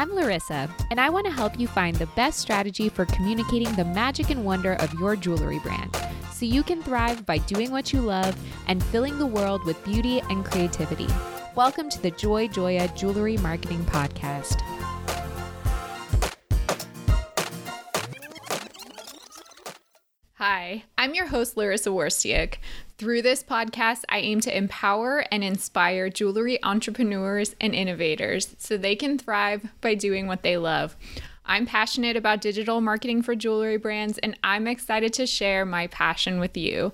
I'm Laryssa, and I want to help you find the best strategy for communicating the magic and wonder of your jewelry brand so you can thrive by doing what you love and filling the world with beauty and creativity. Welcome to the Joy Joya Jewelry Marketing Podcast. Hi, I'm your host, Laryssa Wirstiuk. Through this podcast, I aim to empower and inspire jewelry entrepreneurs and innovators so they can thrive by doing what they love. I'm passionate about digital marketing for jewelry brands, and I'm excited to share my passion with you.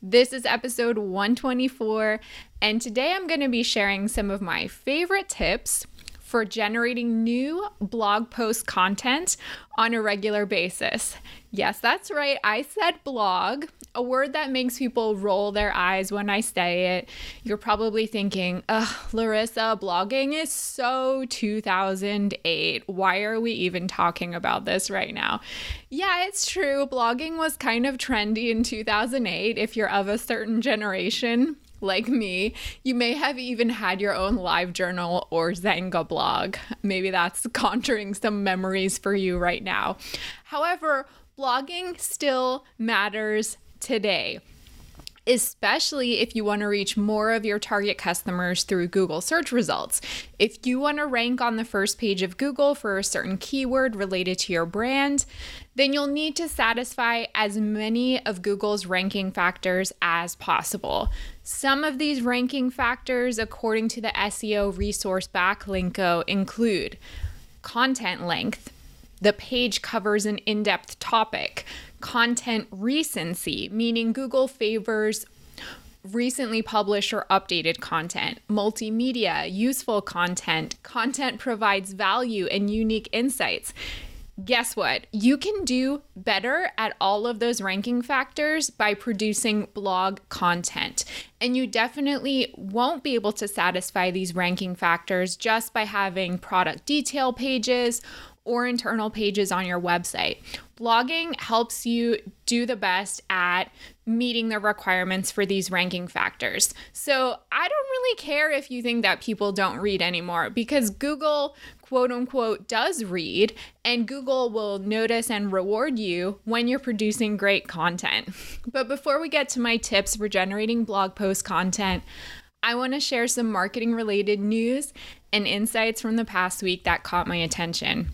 This is episode 124, and today I'm going to be sharing some of my favorite tips for generating new blog post content on a regular basis. Yes, that's right. I said blog, a word that makes people roll their eyes when I say it. You're probably thinking, ugh, Laryssa, blogging is so 2008. Why are we even talking about this right now? Yeah, it's true. Blogging was kind of trendy in 2008 if you're of a certain generation like me, you may have even had your own live journal or Xanga blog. Maybe that's conjuring some memories for you right now. However, blogging still matters today especially if you want to reach more of your target customers through Google search results. If you want to rank on the first page of Google for a certain keyword related to your brand, then you'll need to satisfy as many of Google's ranking factors as possible. Some of these ranking factors, according to the SEO resource Backlinko, include content length, the page covers an in depth topic, content recency, meaning Google favors recently published or updated content, multimedia, useful content, content provides value and unique insights. Guess what? You can do better at all of those ranking factors by producing blog content. And you definitely won't be able to satisfy these ranking factors just by having product detail pages or internal pages on your website. Blogging helps you do the best at meeting the requirements for these ranking factors. So I don't really care if you think that people don't read anymore because Google, quote unquote, does read, and Google will notice and reward you when you're producing great content. But before we get to my tips for generating blog post content, I want to share some marketing related news and insights from the past week that caught my attention.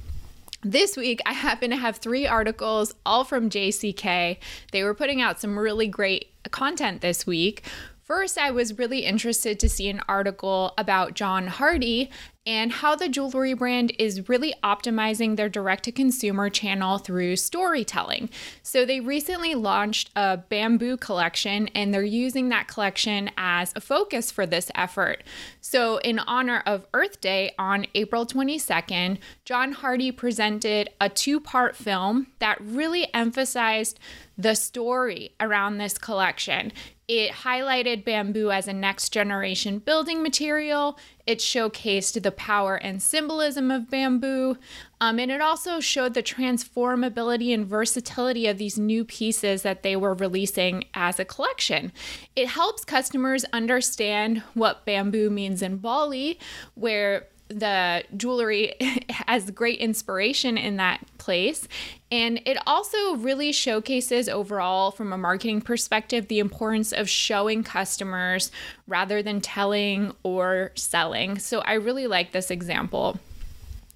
This week, I happen to have three articles, all from JCK. They were putting out some really great content this week. First, I was really interested to see an article about John Hardy and how the jewelry brand is really optimizing their direct to consumer channel through storytelling. So, they recently launched a bamboo collection and they're using that collection as a focus for this effort. So, in honor of Earth Day on April 22nd, John Hardy presented a two part film that really emphasized the story around this collection. It highlighted bamboo as a next generation building material. It showcased the power and symbolism of bamboo. Um, and it also showed the transformability and versatility of these new pieces that they were releasing as a collection. It helps customers understand what bamboo means in Bali, where the jewelry has great inspiration in that place. And it also really showcases overall, from a marketing perspective, the importance of showing customers rather than telling or selling. So I really like this example.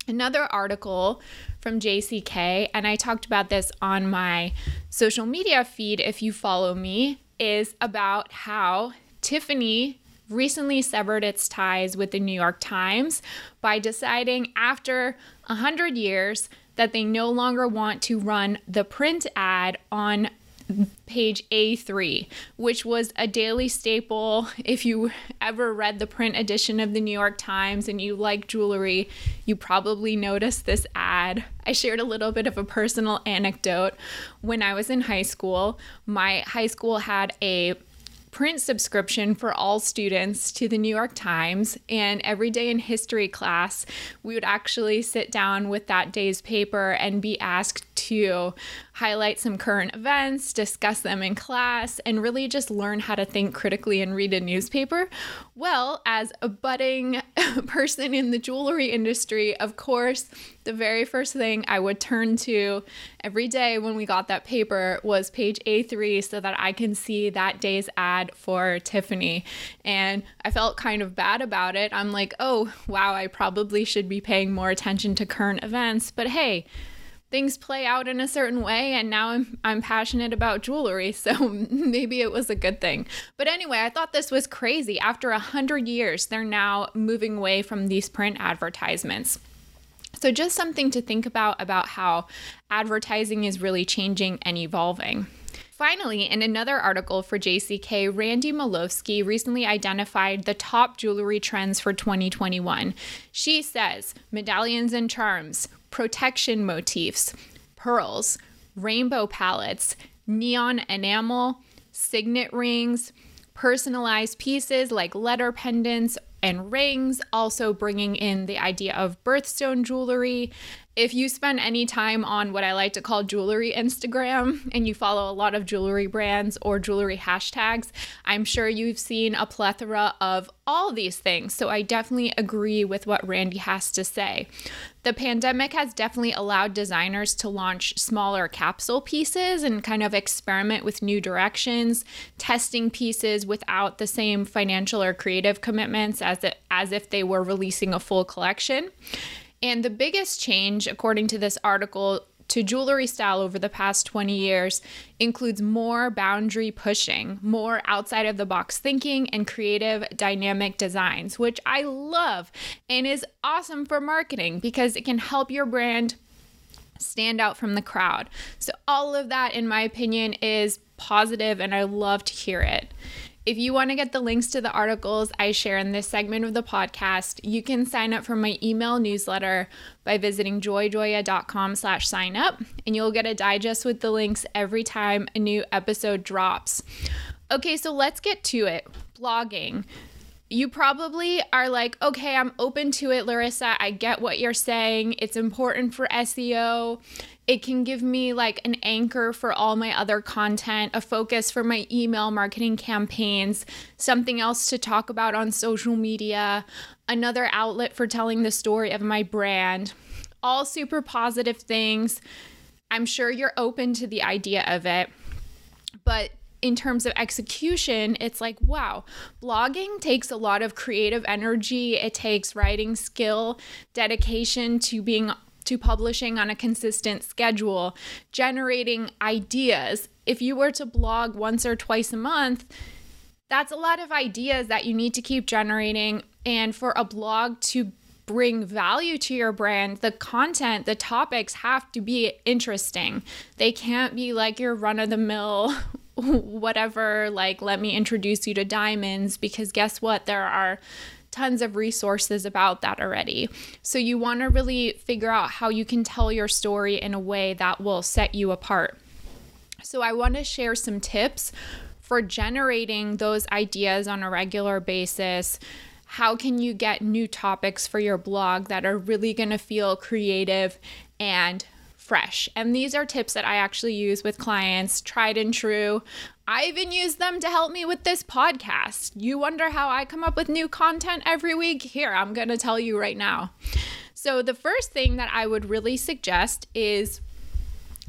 Another article from JCK, and I talked about this on my social media feed if you follow me, is about how Tiffany recently severed its ties with the New York Times by deciding after 100 years that they no longer want to run the print ad on page A3, which was a daily staple. If you ever read the print edition of the New York Times and you like jewelry, you probably noticed this ad. I shared a little bit of a personal anecdote. When I was in high school, my high school had a print subscription for all students to the New York Times. And every day in history class, we would actually sit down with that day's paper and be asked to highlight some current events, discuss them in class, and really just learn how to think critically and read a newspaper. Well, as a budding person in the jewelry industry, of course, the very first thing I would turn to every day when we got that paper was page A3 so that I can see that day's ad for Tiffany. And I felt kind of bad about it. I'm like, oh, wow, I probably should be paying more attention to current events. But hey, things play out in a certain way and now I'm I'm passionate about jewelry so maybe it was a good thing. But anyway, I thought this was crazy. After a 100 years, they're now moving away from these print advertisements. So, just something to think about about how advertising is really changing and evolving. Finally, in another article for JCK, Randi Molofsky recently identified the top jewelry trends for 2021. She says medallions and charms, protection motifs, pearls, rainbow palettes, neon enamel, signet rings, personalized pieces like letter pendants and rings, also bringing in the idea of birthstone jewelry. If you spend any time on what I like to call jewelry Instagram and you follow a lot of jewelry brands or jewelry hashtags, I'm sure you've seen a plethora of all these things. So I definitely agree with what Randi has to say. The pandemic has definitely allowed designers to launch smaller capsule pieces and kind of experiment with new directions, testing pieces without the same financial or creative commitments as, it, as if they were releasing a full collection. And the biggest change, according to this article, to jewelry style over the past 20 years includes more boundary pushing, more outside of the box thinking, and creative dynamic designs, which I love and is awesome for marketing because it can help your brand stand out from the crowd. So, all of that, in my opinion, is positive, and I love to hear it. If you want to get the links to the articles I share in this segment of the podcast, you can sign up for my email newsletter by visiting joyjoya.com slash sign up, and you'll get a digest with the links every time a new episode drops. Okay, so let's get to it. Blogging you probably are like, okay, I'm open to it, Laryssa. I get what you're saying. It's important for SEO. It can give me like an anchor for all my other content, a focus for my email marketing campaigns, something else to talk about on social media, another outlet for telling the story of my brand. All super positive things. I'm sure you're open to the idea of it. But in terms of execution, it's like, wow, blogging takes a lot of creative energy. It takes writing skill, dedication to being to publishing on a consistent schedule, generating ideas. If you were to blog once or twice a month, that's a lot of ideas that you need to keep generating. And for a blog to bring value to your brand, the content, the topics have to be interesting. They can't be like your run of the mill, whatever, like, let me introduce you to diamonds, because guess what? There are tons of resources about that already. So you want to really figure out how you can tell your story in a way that will set you apart. So I want to share some tips for generating those ideas on a regular basis. How can you get new topics for your blog that are really going to feel creative and fresh. And these are tips that I actually use with clients, tried and true. I even use them to help me with this podcast. You wonder how I come up with new content every week? Here, I'm going to tell you right now. So, the first thing that I would really suggest is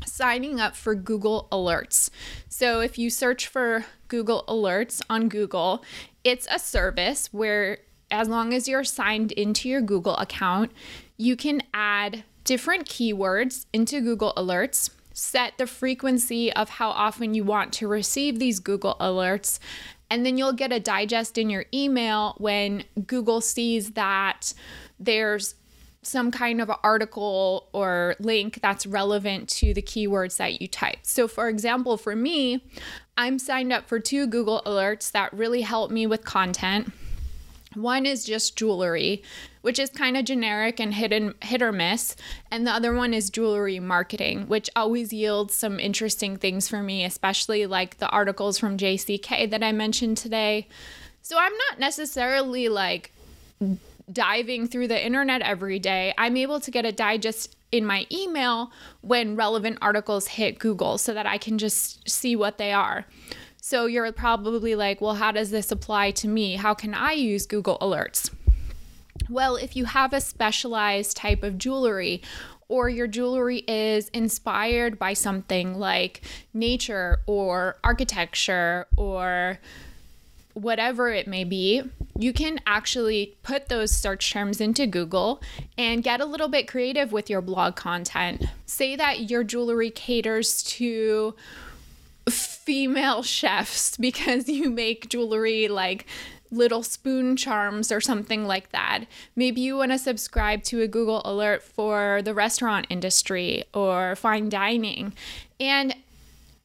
signing up for Google Alerts. So, if you search for Google Alerts on Google, it's a service where, as long as you're signed into your Google account, you can add different keywords into Google Alerts, set the frequency of how often you want to receive these Google Alerts, and then you'll get a digest in your email when Google sees that there's some kind of article or link that's relevant to the keywords that you typed. So, for example, for me, I'm signed up for two Google Alerts that really help me with content. One is just jewelry, which is kind of generic and hit, and, hit or miss. And the other one is jewelry marketing, which always yields some interesting things for me, especially like the articles from JCK that I mentioned today. So I'm not necessarily like diving through the internet every day. I'm able to get a digest in my email when relevant articles hit Google so that I can just see what they are. So you're probably like, well, how does this apply to me? How can I use Google Alerts? Well, if you have a specialized type of jewelry or your jewelry is inspired by something like nature or architecture or whatever it may be, you can actually put those search terms into Google and get a little bit creative with your blog content. Say that your jewelry caters to female chefs because you make jewelry like little spoon charms or something like that. Maybe you want to subscribe to a Google alert for the restaurant industry or fine dining. And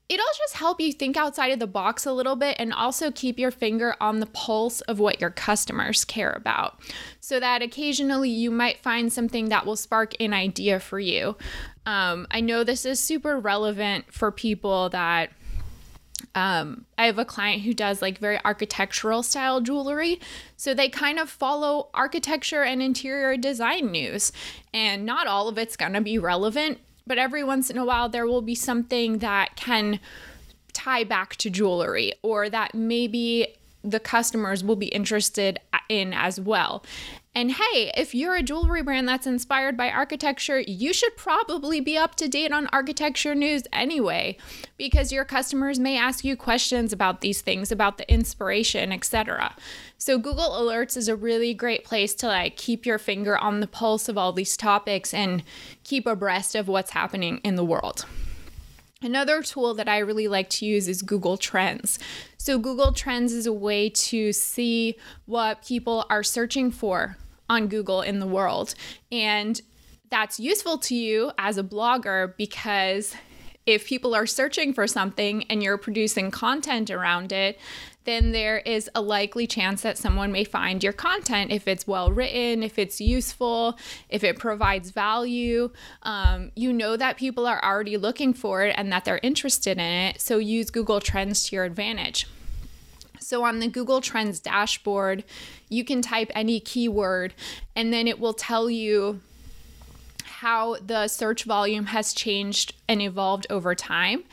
it'll just help you think outside of the box a little bit and also keep your finger on the pulse of what your customers care about so that occasionally you might find something that will spark an idea for you. Um, I know this is super relevant for people that um, I have a client who does like very architectural style jewelry. So they kind of follow architecture and interior design news. And not all of it's going to be relevant, but every once in a while there will be something that can tie back to jewelry or that maybe the customers will be interested in as well. And hey, if you're a jewelry brand that's inspired by architecture, you should probably be up to date on architecture news anyway, because your customers may ask you questions about these things, about the inspiration, etc. So Google Alerts is a really great place to like keep your finger on the pulse of all these topics and keep abreast of what's happening in the world. Another tool that I really like to use is Google Trends. So, Google Trends is a way to see what people are searching for on Google in the world. And that's useful to you as a blogger because if people are searching for something and you're producing content around it, then there is a likely chance that someone may find your content if it's well written, if it's useful, if it provides value. Um, you know that people are already looking for it and that they're interested in it. So use Google Trends to your advantage. So on the Google Trends dashboard, you can type any keyword and then it will tell you how the search volume has changed and evolved over time.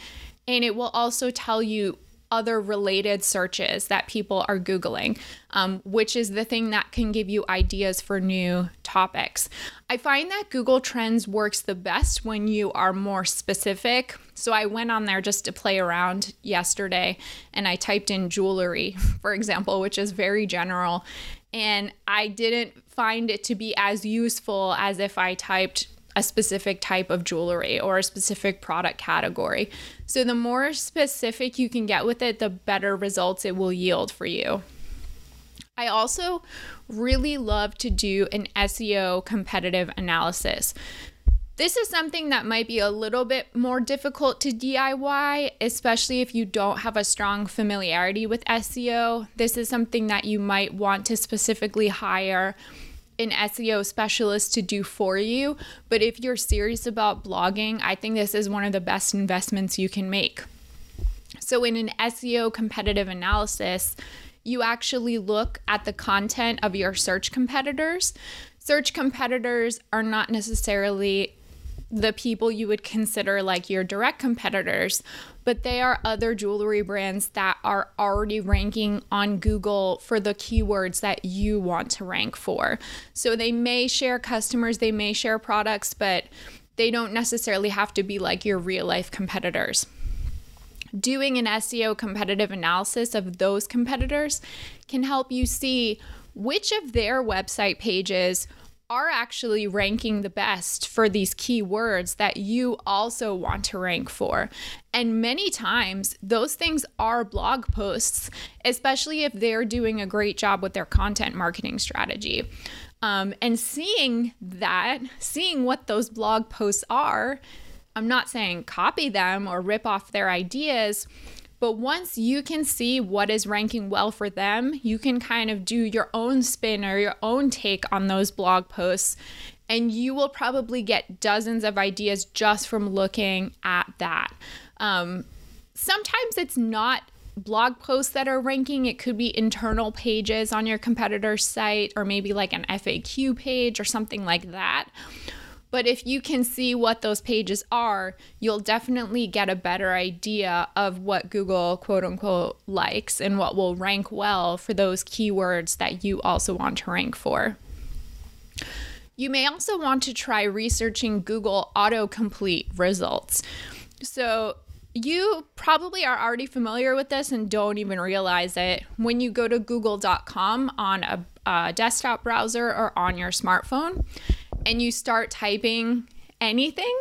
And it will also tell you other related searches that people are Googling, um, which is the thing that can give you ideas for new topics. I find that Google Trends works the best when you are more specific. So I went on there just to play around yesterday and I typed in jewelry, for example, which is very general. And I didn't find it to be as useful as if I typed a specific type of jewelry or a specific product category. So, the more specific you can get with it, the better results it will yield for you. I also really love to do an SEO competitive analysis. This is something that might be a little bit more difficult to DIY, especially if you don't have a strong familiarity with SEO. This is something that you might want to specifically hire an SEO specialist to do for you. But if you're serious about blogging, I think this is one of the best investments you can make. So, in an SEO competitive analysis, you actually look at the content of your search competitors. Search competitors are not necessarily the people you would consider like your direct competitors, but they are other jewelry brands that are already ranking on Google for the keywords that you want to rank for. So they may share customers, they may share products, but they don't necessarily have to be like your real life competitors. Doing an SEO competitive analysis of those competitors can help you see which of their website pages are actually ranking the best for these keywords that you also want to rank for. And many times, those things are blog posts, especially if they're doing a great job with their content marketing strategy. Um, and seeing that, seeing what those blog posts are, I'm not saying copy them or rip off their ideas, but once you can see what is ranking well for them, you can kind of do your own spin or your own take on those blog posts. And you will probably get dozens of ideas just from looking at that. Um, sometimes it's not blog posts that are ranking, it could be internal pages on your competitor's site or maybe like an FAQ page or something like that. But if you can see what those pages are, you'll definitely get a better idea of what Google quote unquote likes and what will rank well for those keywords that you also want to rank for. You may also want to try researching Google autocomplete results. So, you probably are already familiar with this and don't even realize it. When you go to google.com on a, desktop browser or on your smartphone, and you start typing anything,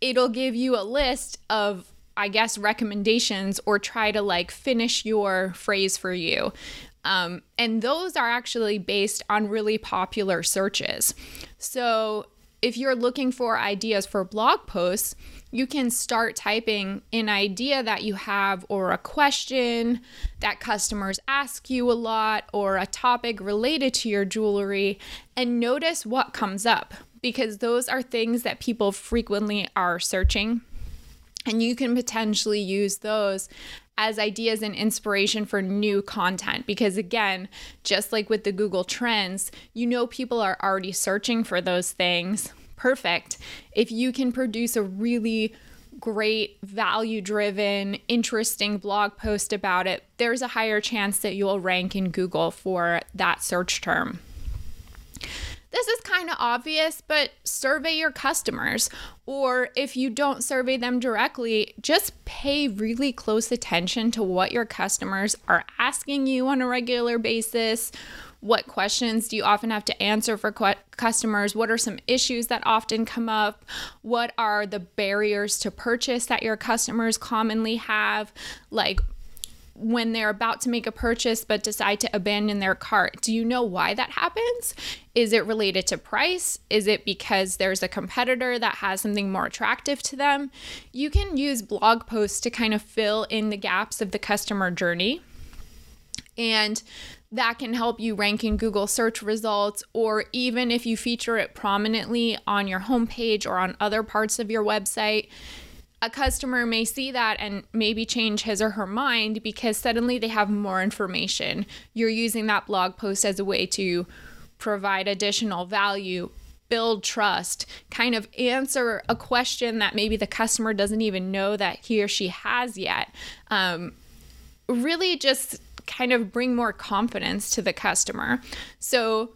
it'll give you a list of I guess recommendations or try to like finish your phrase for you. Um, and those are actually based on really popular searches. So if you're looking for ideas for blog posts, you can start typing an idea that you have or a question that customers ask you a lot or a topic related to your jewelry and notice what comes up because those are things that people frequently are searching. And you can potentially use those as ideas and inspiration for new content. Because again, just like with the Google Trends, you know people are already searching for those things. Perfect. If you can produce a really great, value driven, interesting blog post about it, there's a higher chance that you'll rank in Google for that search term. This is kind of obvious, but survey your customers. Or if you don't survey them directly, just pay really close attention to what your customers are asking you on a regular basis. What questions do you often have to answer for customers? What are some issues that often come up? What are the barriers to purchase that your customers commonly have? Like, when they're about to make a purchase but decide to abandon their cart. Do you know why that happens? Is it related to price? Is it because there's a competitor that has something more attractive to them? You can use blog posts to kind of fill in the gaps of the customer journey. And that can help you rank in Google search results, or even if you feature it prominently on your homepage or on other parts of your website, a customer may see that and maybe change his or her mind because suddenly they have more information. You're using that blog post as a way to provide additional value, build trust, kind of answer a question that maybe the customer doesn't even know that he or she has yet. Um, really just kind of bring more confidence to the customer. So,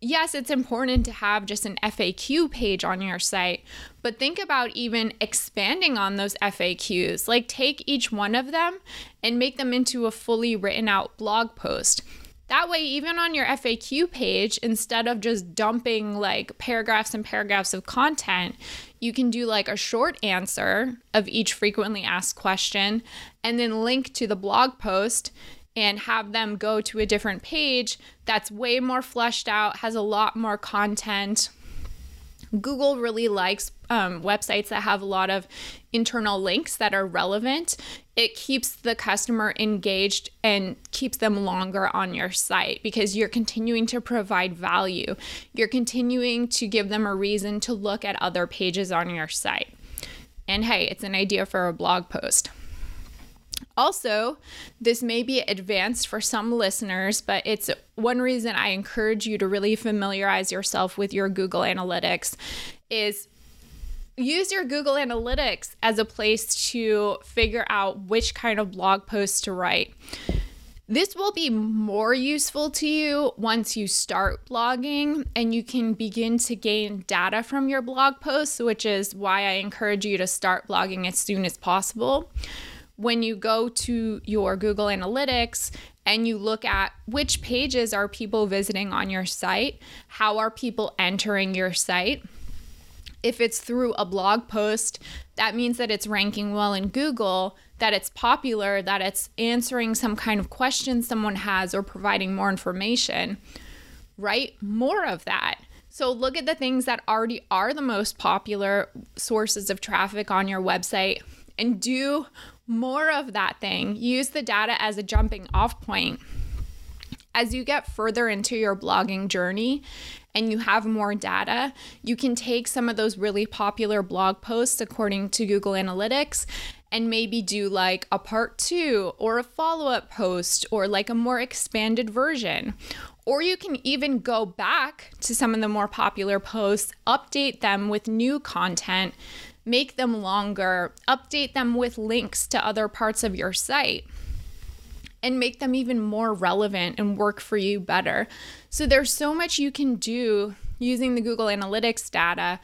yes, it's important to have just an FAQ page on your site, but think about even expanding on those FAQs. Like take each one of them and make them into a fully written out blog post. That way, even on your FAQ page, instead of just dumping like paragraphs and paragraphs of content, you can do like a short answer of each frequently asked question and then link to the blog post and have them go to a different page that's way more fleshed out, has a lot more content. Google really likes um, websites that have a lot of internal links that are relevant. It keeps the customer engaged and keeps them longer on your site because you're continuing to provide value. You're continuing to give them a reason to look at other pages on your site. And hey, it's an idea for a blog post. Also, this may be advanced for some listeners, but it's one reason I encourage you to really familiarize yourself with your Google Analytics is use your Google Analytics as a place to figure out which kind of blog posts to write. This will be more useful to you once you start blogging and you can begin to gain data from your blog posts, which is why I encourage you to start blogging as soon as possible when you go to your Google Analytics and you look at which pages are people visiting on your site, how are people entering your site. If it's through a blog post, that means that it's ranking well in Google, that it's popular, that it's answering some kind of question someone has or providing more information. Write more of that. So look at the things that already are the most popular sources of traffic on your website and do more of that thing. Use the data as a jumping off point. As you get further into your blogging journey and you have more data, you can take some of those really popular blog posts according to Google Analytics and maybe do like a part two or a follow up post or like a more expanded version. Or you can even go back to some of the more popular posts, update them with new content, make them longer, update them with links to other parts of your site and make them even more relevant and work for you better. So there's so much you can do using the Google Analytics data,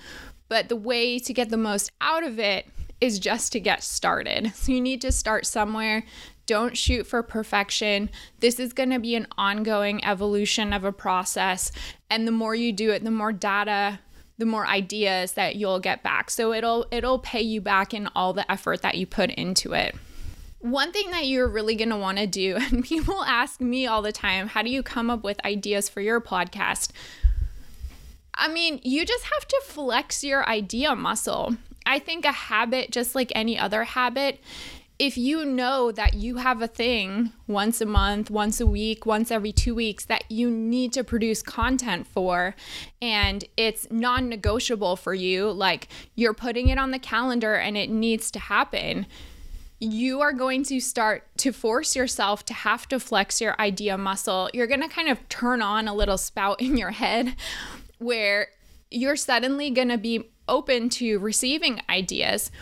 but the way to get the most out of it is just to get started. So you need to start somewhere. Don't shoot for perfection. This is going to be an ongoing evolution of a process. And the more you do it, the more data, the more ideas that you'll get back. So it'll it'll pay you back in all the effort that you put into it. One thing that you're really going to want to do, and people ask me all the time, how do you come up with ideas for your podcast? I mean, you just have to flex your idea muscle. I think a habit, just like any other habit, if you know that you have a thing once a month, once a week, once every two weeks that you need to produce content for, and it's non negotiable for you, like you're putting it on the calendar and it needs to happen, you are going to start to force yourself to have to flex your idea muscle. You're going to kind of turn on a little spout in your head where you're suddenly going to be open to receiving ideas.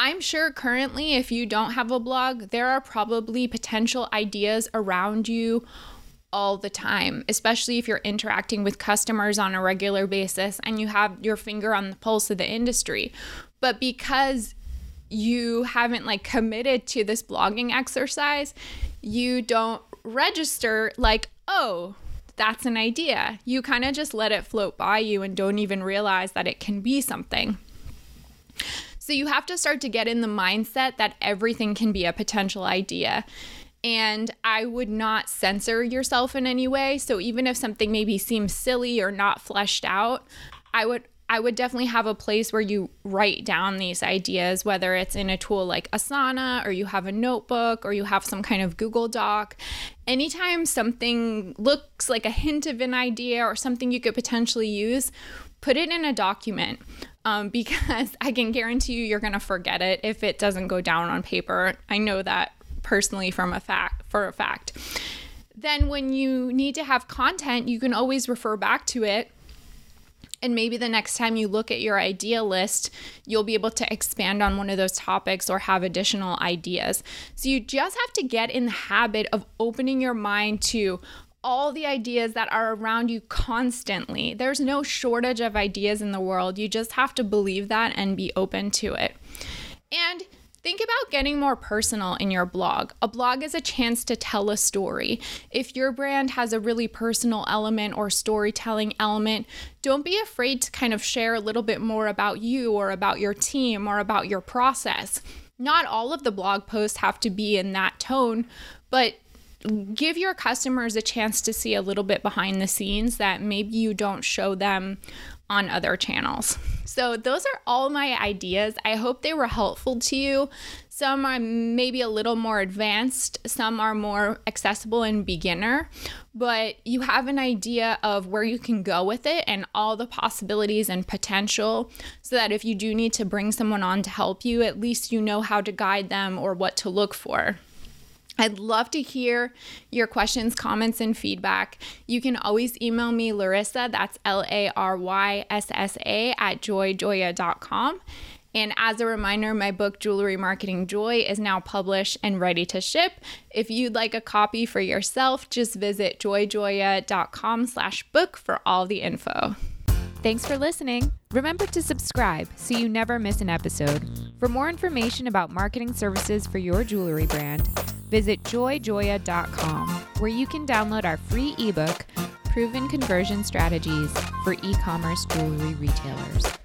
I'm sure currently, if you don't have a blog, there are probably potential ideas around you all the time, especially if you're interacting with customers on a regular basis and you have your finger on the pulse of the industry. But because you haven't like committed to this blogging exercise, you don't register like, oh, that's an idea. You kind of just let it float by you and don't even realize that it can be something. So you have to start to get in the mindset that everything can be a potential idea. And I would not censor yourself in any way. So even if something maybe seems silly or not fleshed out, I would I would definitely have a place where you write down these ideas, whether it's in a tool like Asana or you have a notebook or you have some kind of Google Doc. Anytime something looks like a hint of an idea or something you could potentially use, put it in a document um, because I can guarantee you you're going to forget it if it doesn't go down on paper. I know that personally from a fact for a fact. Then when you need to have content, you can always refer back to it and maybe the next time you look at your idea list, you'll be able to expand on one of those topics or have additional ideas. So you just have to get in the habit of opening your mind to all the ideas that are around you constantly. There's no shortage of ideas in the world. You just have to believe that and be open to it. And Think about getting more personal in your blog. A blog is a chance to tell a story. If your brand has a really personal element or storytelling element, don't be afraid to kind of share a little bit more about you or about your team or about your process. Not all of the blog posts have to be in that tone, but give your customers a chance to see a little bit behind the scenes that maybe you don't show them on other channels. So, those are all my ideas. I hope they were helpful to you. Some are maybe a little more advanced, some are more accessible and beginner, but you have an idea of where you can go with it and all the possibilities and potential so that if you do need to bring someone on to help you, at least you know how to guide them or what to look for. I'd love to hear your questions, comments, and feedback. You can always email me, Laryssa, that's L A R Y S S A, at joyjoya.com. And as a reminder, my book, Jewelry Marketing Joy, is now published and ready to ship. If you'd like a copy for yourself, just visit joyjoya.com slash book for all the info. Thanks for listening. Remember to subscribe so you never miss an episode. For more information about marketing services for your jewelry brand, visit joyjoya.com, where you can download our free ebook, Proven Conversion Strategies for E commerce jewelry retailers.